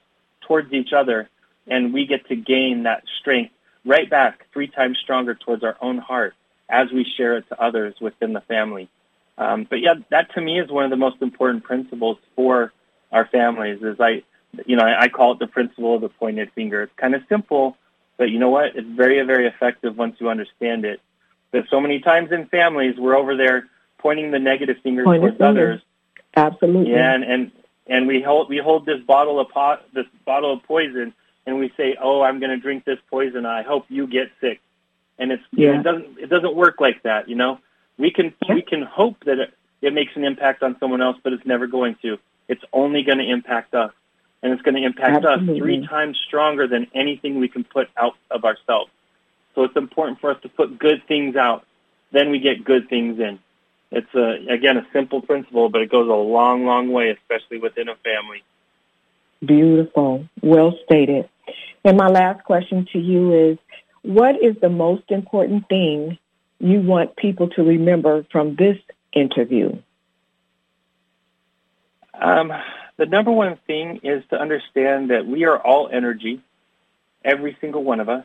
towards each other and we get to gain that strength right back three times stronger towards our own heart as we share it to others within the family. Um, but yeah, that to me is one of the most important principles for our families. Is I, you know, I, I call it the principle of the pointed finger. It's kind of simple, but you know what? It's very, very effective once you understand it. But so many times in families, we're over there pointing the negative finger towards finger. others. Absolutely. Yeah, and, and and we hold we hold this bottle of pot, this bottle of poison and we say, "Oh, I'm going to drink this poison. I hope you get sick," and it's yeah. it doesn't it doesn't work like that. You know, we can yeah. we can hope that it, it makes an impact on someone else, but it's never going to. It's only going to impact us, and it's going to impact Absolutely. us three times stronger than anything we can put out of ourselves. So it's important for us to put good things out. Then we get good things in. It's a, again a simple principle, but it goes a long, long way, especially within a family. Beautiful. Well stated. And my last question to you is, what is the most important thing you want people to remember from this interview? Um, the number one thing is to understand that we are all energy, every single one of us,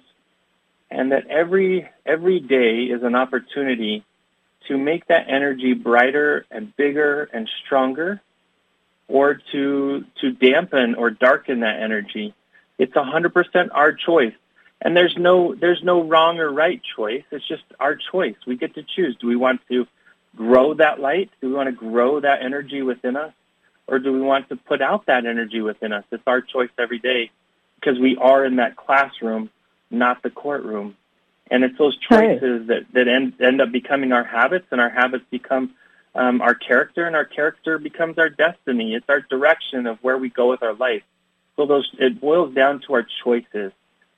and that every every day is an opportunity to make that energy brighter and bigger and stronger or to to dampen or darken that energy. It's 100% our choice. And there's no there's no wrong or right choice. It's just our choice. We get to choose. Do we want to grow that light? Do we want to grow that energy within us? Or do we want to put out that energy within us? It's our choice every day because we are in that classroom, not the courtroom. And it's those choices that, that end, end up becoming our habits and our habits become um, our character, and our character becomes our destiny. It's our direction of where we go with our life. So those it boils down to our choices.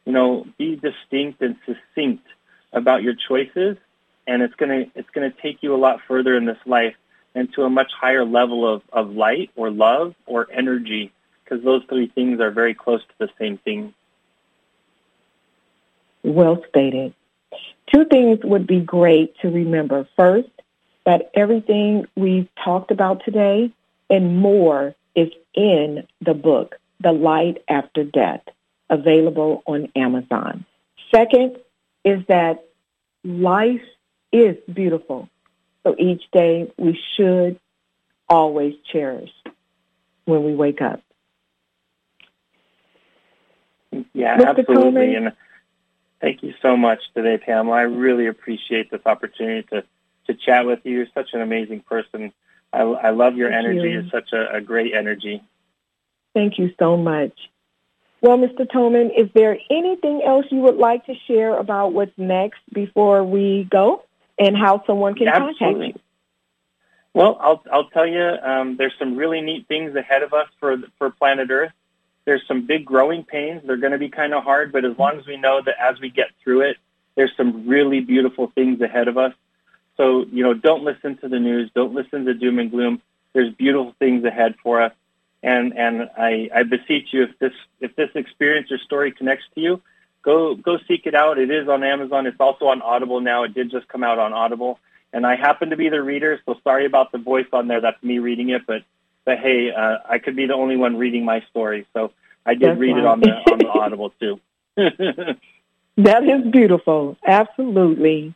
You know, be distinct and succinct about your choices, and it's gonna it's gonna take you a lot further in this life and to a much higher level of, of light or love or energy, because those three things are very close to the same thing. Well stated. Two things would be great to remember. First, that everything we've talked about today and more is in the book, The Light After Death, available on Amazon. Second is that life is beautiful. So each day we should always cherish when we wake up. Yeah, Mr. absolutely. Tolman, and thank you so much today, Pamela. I really appreciate this opportunity to, to chat with you. You're such an amazing person. I, I love your thank energy. You. It's such a, a great energy. Thank you so much. Well, Mr. Tolman, is there anything else you would like to share about what's next before we go and how someone can Absolutely. contact you? Well, I'll I'll tell you, um, there's some really neat things ahead of us for for planet Earth. There's some big growing pains. They're going to be kind of hard, but as long as we know that as we get through it, there's some really beautiful things ahead of us. So you know, don't listen to the news. Don't listen to doom and gloom. There's beautiful things ahead for us. And and I, I beseech you, if this if this experience or story connects to you, go go seek it out. It is on Amazon. It's also on Audible now. It did just come out on Audible. And I happen to be the reader, so sorry about the voice on there. That's me reading it, but but hey, uh, I could be the only one reading my story, so I did That's read right. it on the on the Audible too. that is beautiful, absolutely.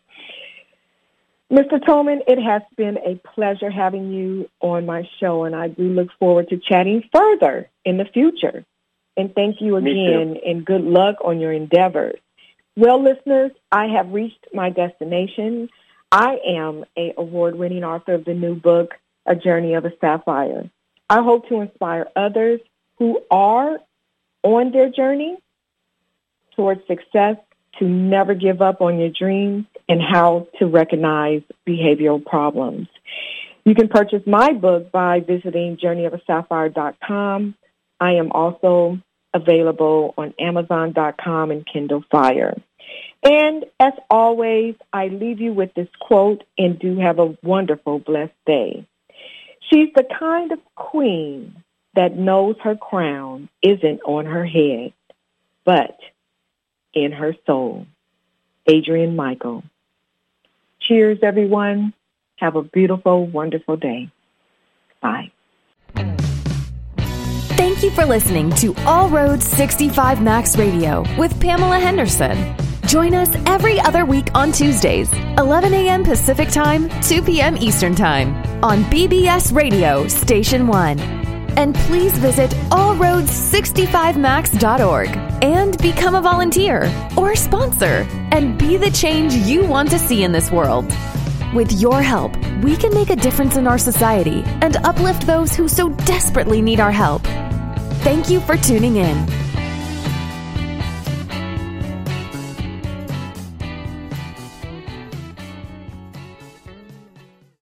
Mr. Tolman, it has been a pleasure having you on my show, and I do look forward to chatting further in the future. And thank you again, and good luck on your endeavors. Well, listeners, I have reached my destination. I am a award-winning author of the new book, A Journey of a Sapphire. I hope to inspire others who are on their journey towards success to never give up on your dreams and how to recognize behavioral problems. You can purchase my book by visiting journeyofaSapphire.com. I am also available on Amazon.com and Kindle Fire. And as always, I leave you with this quote and do have a wonderful, blessed day. She's the kind of queen that knows her crown isn't on her head, but in her soul. Adrian Michael. Cheers, everyone. Have a beautiful, wonderful day. Bye. Thank you for listening to All Roads 65 Max Radio with Pamela Henderson. Join us every other week on Tuesdays, 11 a.m. Pacific Time, 2 p.m. Eastern Time on BBS Radio Station 1. And please visit allroads65max.org and become a volunteer or sponsor and be the change you want to see in this world. With your help, we can make a difference in our society and uplift those who so desperately need our help. Thank you for tuning in.